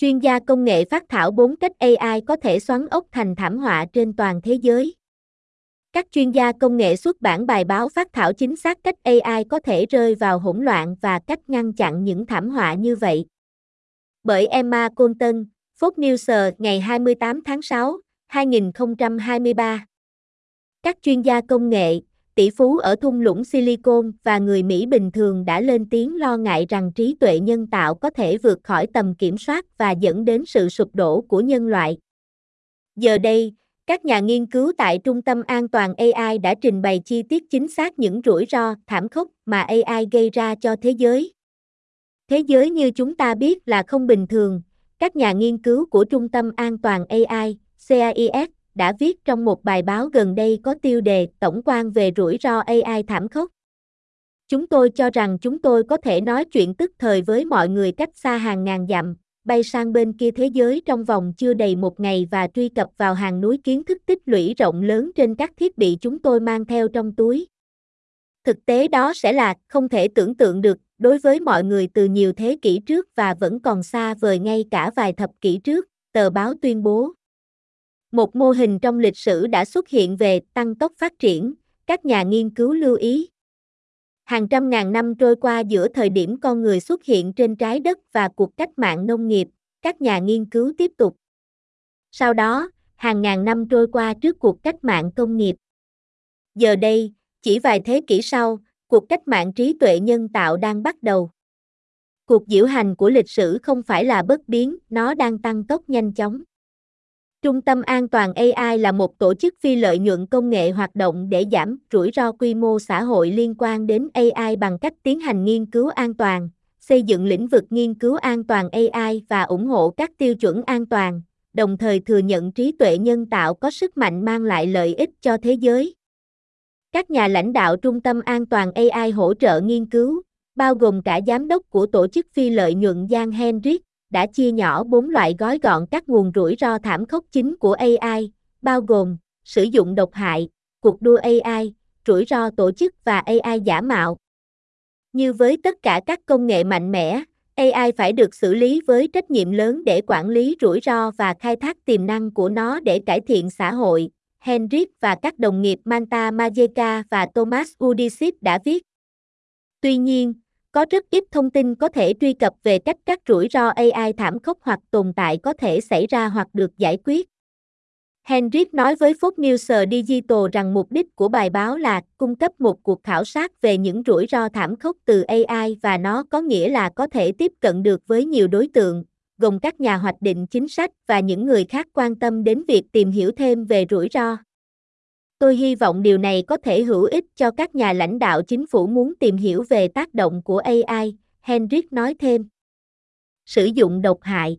Chuyên gia công nghệ phát thảo 4 cách AI có thể xoắn ốc thành thảm họa trên toàn thế giới. Các chuyên gia công nghệ xuất bản bài báo phát thảo chính xác cách AI có thể rơi vào hỗn loạn và cách ngăn chặn những thảm họa như vậy. Bởi Emma Colton, Fox News ngày 28 tháng 6, 2023. Các chuyên gia công nghệ, tỷ phú ở thung lũng Silicon và người Mỹ bình thường đã lên tiếng lo ngại rằng trí tuệ nhân tạo có thể vượt khỏi tầm kiểm soát và dẫn đến sự sụp đổ của nhân loại. Giờ đây, các nhà nghiên cứu tại Trung tâm An toàn AI đã trình bày chi tiết chính xác những rủi ro thảm khốc mà AI gây ra cho thế giới. Thế giới như chúng ta biết là không bình thường, các nhà nghiên cứu của Trung tâm An toàn AI, CAIS, đã viết trong một bài báo gần đây có tiêu đề Tổng quan về rủi ro AI thảm khốc. Chúng tôi cho rằng chúng tôi có thể nói chuyện tức thời với mọi người cách xa hàng ngàn dặm, bay sang bên kia thế giới trong vòng chưa đầy một ngày và truy cập vào hàng núi kiến thức tích lũy rộng lớn trên các thiết bị chúng tôi mang theo trong túi. Thực tế đó sẽ là không thể tưởng tượng được đối với mọi người từ nhiều thế kỷ trước và vẫn còn xa vời ngay cả vài thập kỷ trước, tờ báo tuyên bố. Một mô hình trong lịch sử đã xuất hiện về tăng tốc phát triển, các nhà nghiên cứu lưu ý. Hàng trăm ngàn năm trôi qua giữa thời điểm con người xuất hiện trên trái đất và cuộc cách mạng nông nghiệp, các nhà nghiên cứu tiếp tục. Sau đó, hàng ngàn năm trôi qua trước cuộc cách mạng công nghiệp. Giờ đây, chỉ vài thế kỷ sau, cuộc cách mạng trí tuệ nhân tạo đang bắt đầu. Cuộc diễu hành của lịch sử không phải là bất biến, nó đang tăng tốc nhanh chóng. Trung tâm An toàn AI là một tổ chức phi lợi nhuận công nghệ hoạt động để giảm rủi ro quy mô xã hội liên quan đến AI bằng cách tiến hành nghiên cứu an toàn, xây dựng lĩnh vực nghiên cứu an toàn AI và ủng hộ các tiêu chuẩn an toàn, đồng thời thừa nhận trí tuệ nhân tạo có sức mạnh mang lại lợi ích cho thế giới. Các nhà lãnh đạo Trung tâm An toàn AI hỗ trợ nghiên cứu, bao gồm cả giám đốc của tổ chức phi lợi nhuận Jan Henrik, đã chia nhỏ bốn loại gói gọn các nguồn rủi ro thảm khốc chính của AI, bao gồm sử dụng độc hại, cuộc đua AI, rủi ro tổ chức và AI giả mạo. Như với tất cả các công nghệ mạnh mẽ, AI phải được xử lý với trách nhiệm lớn để quản lý rủi ro và khai thác tiềm năng của nó để cải thiện xã hội. Henrik và các đồng nghiệp Manta Majeka và Thomas Udisip đã viết. Tuy nhiên, có rất ít thông tin có thể truy cập về cách các rủi ro AI thảm khốc hoặc tồn tại có thể xảy ra hoặc được giải quyết. Henrik nói với Fox News Digital rằng mục đích của bài báo là cung cấp một cuộc khảo sát về những rủi ro thảm khốc từ AI và nó có nghĩa là có thể tiếp cận được với nhiều đối tượng, gồm các nhà hoạch định chính sách và những người khác quan tâm đến việc tìm hiểu thêm về rủi ro. Tôi hy vọng điều này có thể hữu ích cho các nhà lãnh đạo chính phủ muốn tìm hiểu về tác động của AI, Henrik nói thêm. Sử dụng độc hại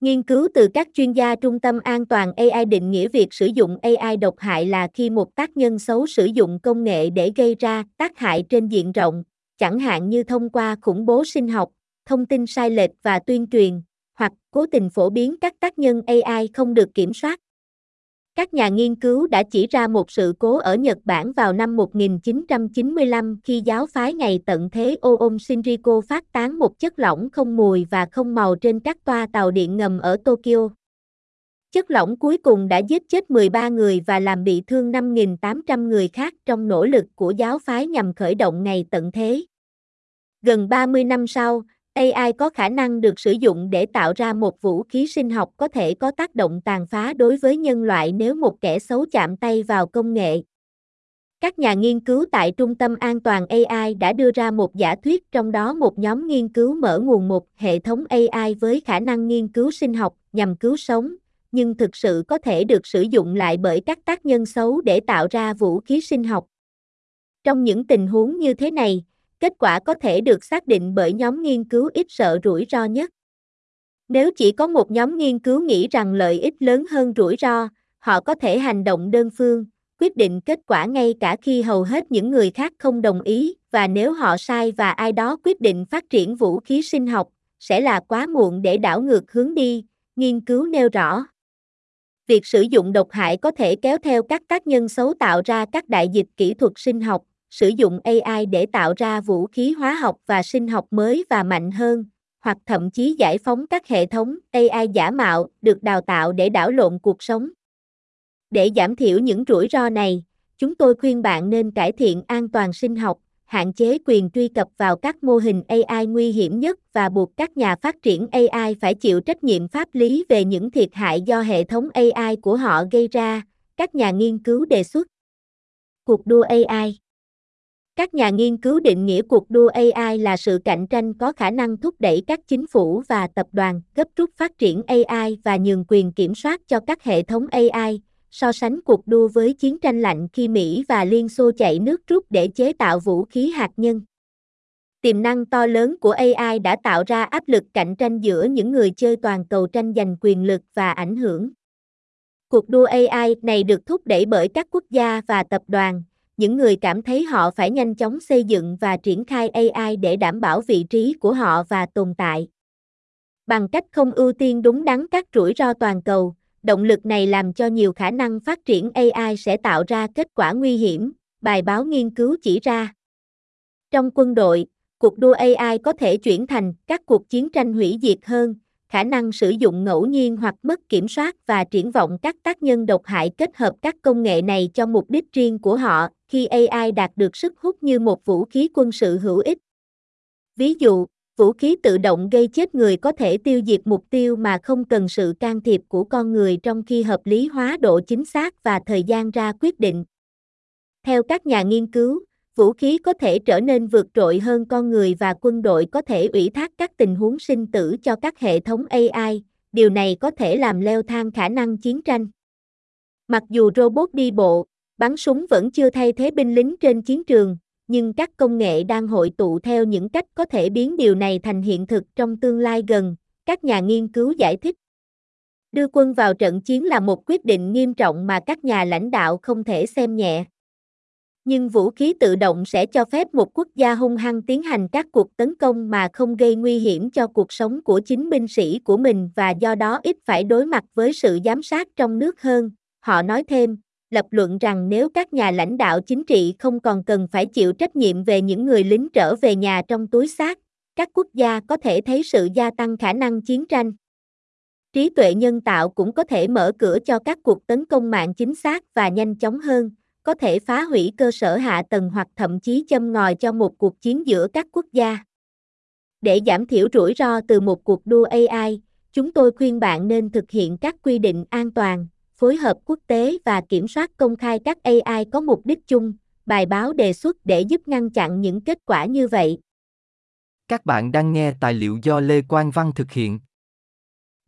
Nghiên cứu từ các chuyên gia Trung tâm An toàn AI định nghĩa việc sử dụng AI độc hại là khi một tác nhân xấu sử dụng công nghệ để gây ra tác hại trên diện rộng, chẳng hạn như thông qua khủng bố sinh học, thông tin sai lệch và tuyên truyền, hoặc cố tình phổ biến các tác nhân AI không được kiểm soát. Các nhà nghiên cứu đã chỉ ra một sự cố ở Nhật Bản vào năm 1995 khi giáo phái ngày tận thế Oom Shinriko phát tán một chất lỏng không mùi và không màu trên các toa tàu điện ngầm ở Tokyo. Chất lỏng cuối cùng đã giết chết 13 người và làm bị thương 5.800 người khác trong nỗ lực của giáo phái nhằm khởi động ngày tận thế. Gần 30 năm sau, AI có khả năng được sử dụng để tạo ra một vũ khí sinh học có thể có tác động tàn phá đối với nhân loại nếu một kẻ xấu chạm tay vào công nghệ. Các nhà nghiên cứu tại Trung tâm An toàn AI đã đưa ra một giả thuyết trong đó một nhóm nghiên cứu mở nguồn một hệ thống AI với khả năng nghiên cứu sinh học nhằm cứu sống, nhưng thực sự có thể được sử dụng lại bởi các tác nhân xấu để tạo ra vũ khí sinh học. Trong những tình huống như thế này, kết quả có thể được xác định bởi nhóm nghiên cứu ít sợ rủi ro nhất. Nếu chỉ có một nhóm nghiên cứu nghĩ rằng lợi ích lớn hơn rủi ro, họ có thể hành động đơn phương, quyết định kết quả ngay cả khi hầu hết những người khác không đồng ý, và nếu họ sai và ai đó quyết định phát triển vũ khí sinh học, sẽ là quá muộn để đảo ngược hướng đi, nghiên cứu nêu rõ. Việc sử dụng độc hại có thể kéo theo các tác nhân xấu tạo ra các đại dịch kỹ thuật sinh học, sử dụng AI để tạo ra vũ khí hóa học và sinh học mới và mạnh hơn, hoặc thậm chí giải phóng các hệ thống AI giả mạo được đào tạo để đảo lộn cuộc sống. Để giảm thiểu những rủi ro này, chúng tôi khuyên bạn nên cải thiện an toàn sinh học, hạn chế quyền truy cập vào các mô hình AI nguy hiểm nhất và buộc các nhà phát triển AI phải chịu trách nhiệm pháp lý về những thiệt hại do hệ thống AI của họ gây ra, các nhà nghiên cứu đề xuất. Cuộc đua AI các nhà nghiên cứu định nghĩa cuộc đua AI là sự cạnh tranh có khả năng thúc đẩy các chính phủ và tập đoàn gấp rút phát triển AI và nhường quyền kiểm soát cho các hệ thống AI, so sánh cuộc đua với chiến tranh lạnh khi Mỹ và Liên Xô chạy nước rút để chế tạo vũ khí hạt nhân. Tiềm năng to lớn của AI đã tạo ra áp lực cạnh tranh giữa những người chơi toàn cầu tranh giành quyền lực và ảnh hưởng. Cuộc đua AI này được thúc đẩy bởi các quốc gia và tập đoàn, những người cảm thấy họ phải nhanh chóng xây dựng và triển khai AI để đảm bảo vị trí của họ và tồn tại. Bằng cách không ưu tiên đúng đắn các rủi ro toàn cầu, động lực này làm cho nhiều khả năng phát triển AI sẽ tạo ra kết quả nguy hiểm, bài báo nghiên cứu chỉ ra. Trong quân đội, cuộc đua AI có thể chuyển thành các cuộc chiến tranh hủy diệt hơn, khả năng sử dụng ngẫu nhiên hoặc mất kiểm soát và triển vọng các tác nhân độc hại kết hợp các công nghệ này cho mục đích riêng của họ, khi AI đạt được sức hút như một vũ khí quân sự hữu ích. Ví dụ, vũ khí tự động gây chết người có thể tiêu diệt mục tiêu mà không cần sự can thiệp của con người trong khi hợp lý hóa độ chính xác và thời gian ra quyết định. Theo các nhà nghiên cứu, vũ khí có thể trở nên vượt trội hơn con người và quân đội có thể ủy thác các tình huống sinh tử cho các hệ thống AI, điều này có thể làm leo thang khả năng chiến tranh. Mặc dù robot đi bộ, bắn súng vẫn chưa thay thế binh lính trên chiến trường, nhưng các công nghệ đang hội tụ theo những cách có thể biến điều này thành hiện thực trong tương lai gần, các nhà nghiên cứu giải thích. Đưa quân vào trận chiến là một quyết định nghiêm trọng mà các nhà lãnh đạo không thể xem nhẹ nhưng vũ khí tự động sẽ cho phép một quốc gia hung hăng tiến hành các cuộc tấn công mà không gây nguy hiểm cho cuộc sống của chính binh sĩ của mình và do đó ít phải đối mặt với sự giám sát trong nước hơn. Họ nói thêm, lập luận rằng nếu các nhà lãnh đạo chính trị không còn cần phải chịu trách nhiệm về những người lính trở về nhà trong túi xác, các quốc gia có thể thấy sự gia tăng khả năng chiến tranh. Trí tuệ nhân tạo cũng có thể mở cửa cho các cuộc tấn công mạng chính xác và nhanh chóng hơn có thể phá hủy cơ sở hạ tầng hoặc thậm chí châm ngòi cho một cuộc chiến giữa các quốc gia. Để giảm thiểu rủi ro từ một cuộc đua AI, chúng tôi khuyên bạn nên thực hiện các quy định an toàn, phối hợp quốc tế và kiểm soát công khai các AI có mục đích chung, bài báo đề xuất để giúp ngăn chặn những kết quả như vậy. Các bạn đang nghe tài liệu do Lê Quang Văn thực hiện.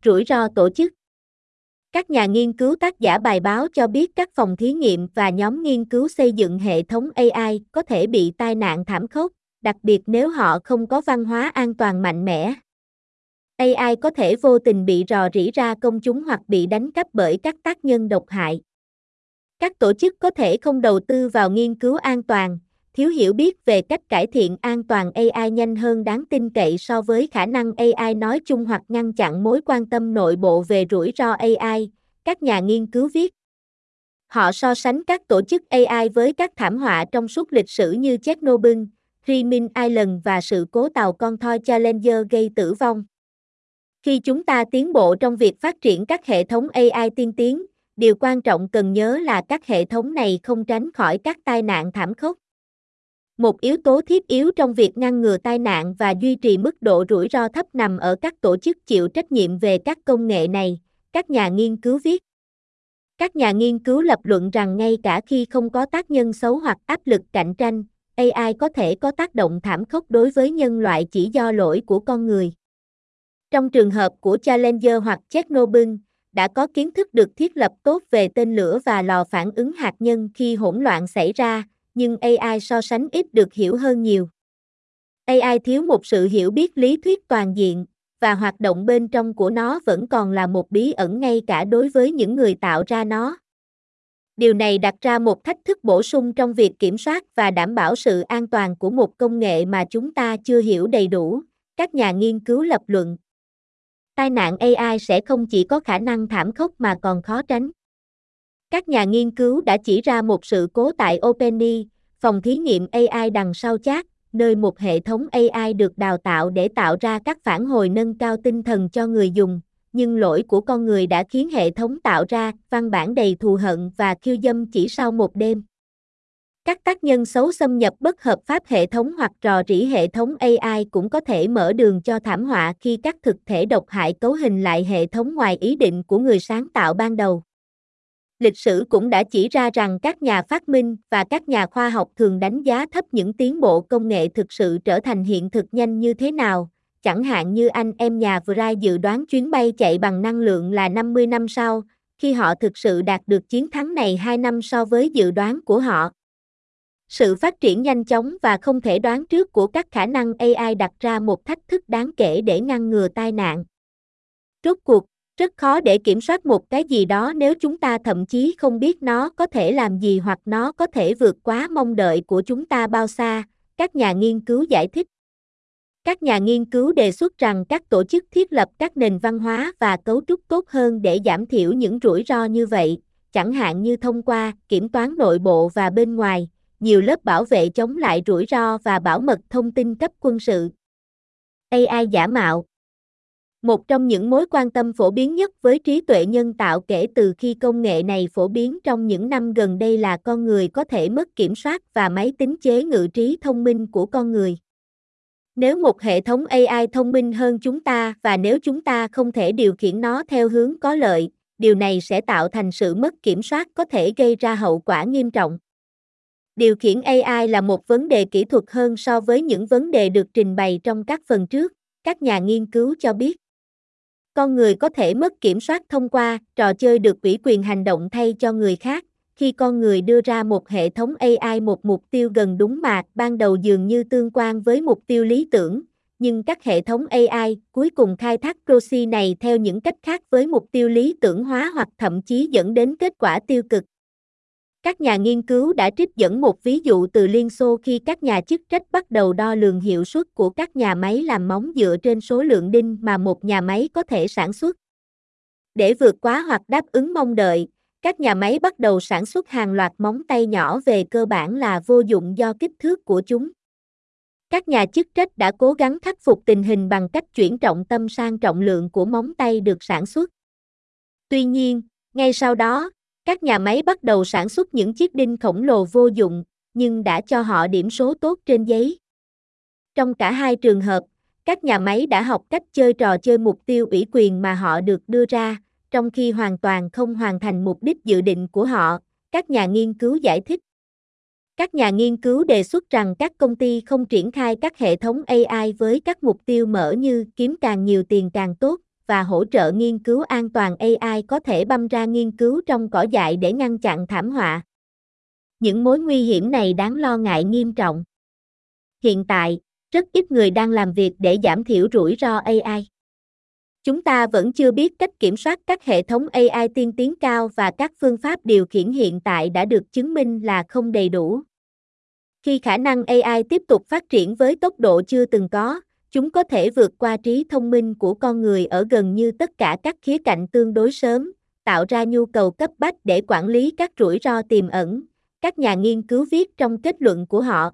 Rủi ro tổ chức các nhà nghiên cứu tác giả bài báo cho biết các phòng thí nghiệm và nhóm nghiên cứu xây dựng hệ thống AI có thể bị tai nạn thảm khốc, đặc biệt nếu họ không có văn hóa an toàn mạnh mẽ. AI có thể vô tình bị rò rỉ ra công chúng hoặc bị đánh cắp bởi các tác nhân độc hại. Các tổ chức có thể không đầu tư vào nghiên cứu an toàn, thiếu hiểu biết về cách cải thiện an toàn AI nhanh hơn đáng tin cậy so với khả năng AI nói chung hoặc ngăn chặn mối quan tâm nội bộ về rủi ro AI, các nhà nghiên cứu viết. Họ so sánh các tổ chức AI với các thảm họa trong suốt lịch sử như Chernobyl, Rimin Island và sự cố tàu con thoi Challenger gây tử vong. Khi chúng ta tiến bộ trong việc phát triển các hệ thống AI tiên tiến, điều quan trọng cần nhớ là các hệ thống này không tránh khỏi các tai nạn thảm khốc. Một yếu tố thiết yếu trong việc ngăn ngừa tai nạn và duy trì mức độ rủi ro thấp nằm ở các tổ chức chịu trách nhiệm về các công nghệ này, các nhà nghiên cứu viết. Các nhà nghiên cứu lập luận rằng ngay cả khi không có tác nhân xấu hoặc áp lực cạnh tranh, AI có thể có tác động thảm khốc đối với nhân loại chỉ do lỗi của con người. Trong trường hợp của Challenger hoặc Chernobyl, đã có kiến thức được thiết lập tốt về tên lửa và lò phản ứng hạt nhân khi hỗn loạn xảy ra, nhưng AI so sánh ít được hiểu hơn nhiều. AI thiếu một sự hiểu biết lý thuyết toàn diện, và hoạt động bên trong của nó vẫn còn là một bí ẩn ngay cả đối với những người tạo ra nó. Điều này đặt ra một thách thức bổ sung trong việc kiểm soát và đảm bảo sự an toàn của một công nghệ mà chúng ta chưa hiểu đầy đủ, các nhà nghiên cứu lập luận. Tai nạn AI sẽ không chỉ có khả năng thảm khốc mà còn khó tránh. Các nhà nghiên cứu đã chỉ ra một sự cố tại OpenAI, phòng thí nghiệm AI đằng sau chat, nơi một hệ thống AI được đào tạo để tạo ra các phản hồi nâng cao tinh thần cho người dùng, nhưng lỗi của con người đã khiến hệ thống tạo ra văn bản đầy thù hận và khiêu dâm chỉ sau một đêm. Các tác nhân xấu xâm nhập bất hợp pháp hệ thống hoặc rò rỉ hệ thống AI cũng có thể mở đường cho thảm họa khi các thực thể độc hại cấu hình lại hệ thống ngoài ý định của người sáng tạo ban đầu. Lịch sử cũng đã chỉ ra rằng các nhà phát minh và các nhà khoa học thường đánh giá thấp những tiến bộ công nghệ thực sự trở thành hiện thực nhanh như thế nào, chẳng hạn như anh em nhà Wright dự đoán chuyến bay chạy bằng năng lượng là 50 năm sau, khi họ thực sự đạt được chiến thắng này 2 năm so với dự đoán của họ. Sự phát triển nhanh chóng và không thể đoán trước của các khả năng AI đặt ra một thách thức đáng kể để ngăn ngừa tai nạn. Rốt cuộc, rất khó để kiểm soát một cái gì đó nếu chúng ta thậm chí không biết nó có thể làm gì hoặc nó có thể vượt quá mong đợi của chúng ta bao xa, các nhà nghiên cứu giải thích. Các nhà nghiên cứu đề xuất rằng các tổ chức thiết lập các nền văn hóa và cấu trúc tốt hơn để giảm thiểu những rủi ro như vậy, chẳng hạn như thông qua kiểm toán nội bộ và bên ngoài, nhiều lớp bảo vệ chống lại rủi ro và bảo mật thông tin cấp quân sự. AI giả mạo một trong những mối quan tâm phổ biến nhất với trí tuệ nhân tạo kể từ khi công nghệ này phổ biến trong những năm gần đây là con người có thể mất kiểm soát và máy tính chế ngự trí thông minh của con người. Nếu một hệ thống AI thông minh hơn chúng ta và nếu chúng ta không thể điều khiển nó theo hướng có lợi, điều này sẽ tạo thành sự mất kiểm soát có thể gây ra hậu quả nghiêm trọng. Điều khiển AI là một vấn đề kỹ thuật hơn so với những vấn đề được trình bày trong các phần trước, các nhà nghiên cứu cho biết. Con người có thể mất kiểm soát thông qua trò chơi được ủy quyền hành động thay cho người khác, khi con người đưa ra một hệ thống AI một mục tiêu gần đúng mà ban đầu dường như tương quan với mục tiêu lý tưởng, nhưng các hệ thống AI cuối cùng khai thác proxy này theo những cách khác với mục tiêu lý tưởng hóa hoặc thậm chí dẫn đến kết quả tiêu cực. Các nhà nghiên cứu đã trích dẫn một ví dụ từ Liên Xô khi các nhà chức trách bắt đầu đo lường hiệu suất của các nhà máy làm móng dựa trên số lượng đinh mà một nhà máy có thể sản xuất. Để vượt quá hoặc đáp ứng mong đợi, các nhà máy bắt đầu sản xuất hàng loạt móng tay nhỏ về cơ bản là vô dụng do kích thước của chúng. Các nhà chức trách đã cố gắng khắc phục tình hình bằng cách chuyển trọng tâm sang trọng lượng của móng tay được sản xuất. Tuy nhiên, ngay sau đó, các nhà máy bắt đầu sản xuất những chiếc đinh khổng lồ vô dụng, nhưng đã cho họ điểm số tốt trên giấy. Trong cả hai trường hợp, các nhà máy đã học cách chơi trò chơi mục tiêu ủy quyền mà họ được đưa ra, trong khi hoàn toàn không hoàn thành mục đích dự định của họ, các nhà nghiên cứu giải thích. Các nhà nghiên cứu đề xuất rằng các công ty không triển khai các hệ thống AI với các mục tiêu mở như kiếm càng nhiều tiền càng tốt, và hỗ trợ nghiên cứu an toàn AI có thể băm ra nghiên cứu trong cỏ dại để ngăn chặn thảm họa. Những mối nguy hiểm này đáng lo ngại nghiêm trọng. Hiện tại, rất ít người đang làm việc để giảm thiểu rủi ro AI. Chúng ta vẫn chưa biết cách kiểm soát các hệ thống AI tiên tiến cao và các phương pháp điều khiển hiện tại đã được chứng minh là không đầy đủ. Khi khả năng AI tiếp tục phát triển với tốc độ chưa từng có, chúng có thể vượt qua trí thông minh của con người ở gần như tất cả các khía cạnh tương đối sớm, tạo ra nhu cầu cấp bách để quản lý các rủi ro tiềm ẩn, các nhà nghiên cứu viết trong kết luận của họ.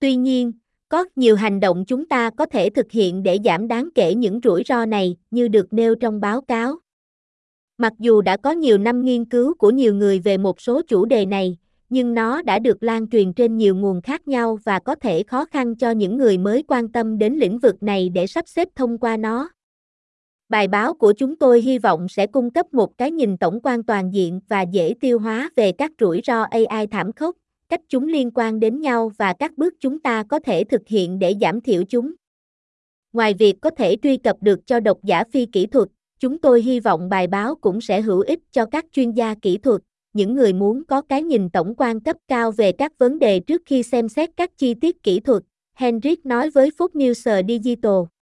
Tuy nhiên, có nhiều hành động chúng ta có thể thực hiện để giảm đáng kể những rủi ro này, như được nêu trong báo cáo. Mặc dù đã có nhiều năm nghiên cứu của nhiều người về một số chủ đề này, nhưng nó đã được lan truyền trên nhiều nguồn khác nhau và có thể khó khăn cho những người mới quan tâm đến lĩnh vực này để sắp xếp thông qua nó. Bài báo của chúng tôi hy vọng sẽ cung cấp một cái nhìn tổng quan toàn diện và dễ tiêu hóa về các rủi ro AI thảm khốc, cách chúng liên quan đến nhau và các bước chúng ta có thể thực hiện để giảm thiểu chúng. Ngoài việc có thể truy cập được cho độc giả phi kỹ thuật, chúng tôi hy vọng bài báo cũng sẽ hữu ích cho các chuyên gia kỹ thuật, những người muốn có cái nhìn tổng quan cấp cao về các vấn đề trước khi xem xét các chi tiết kỹ thuật, Henrik nói với Fox News Digital.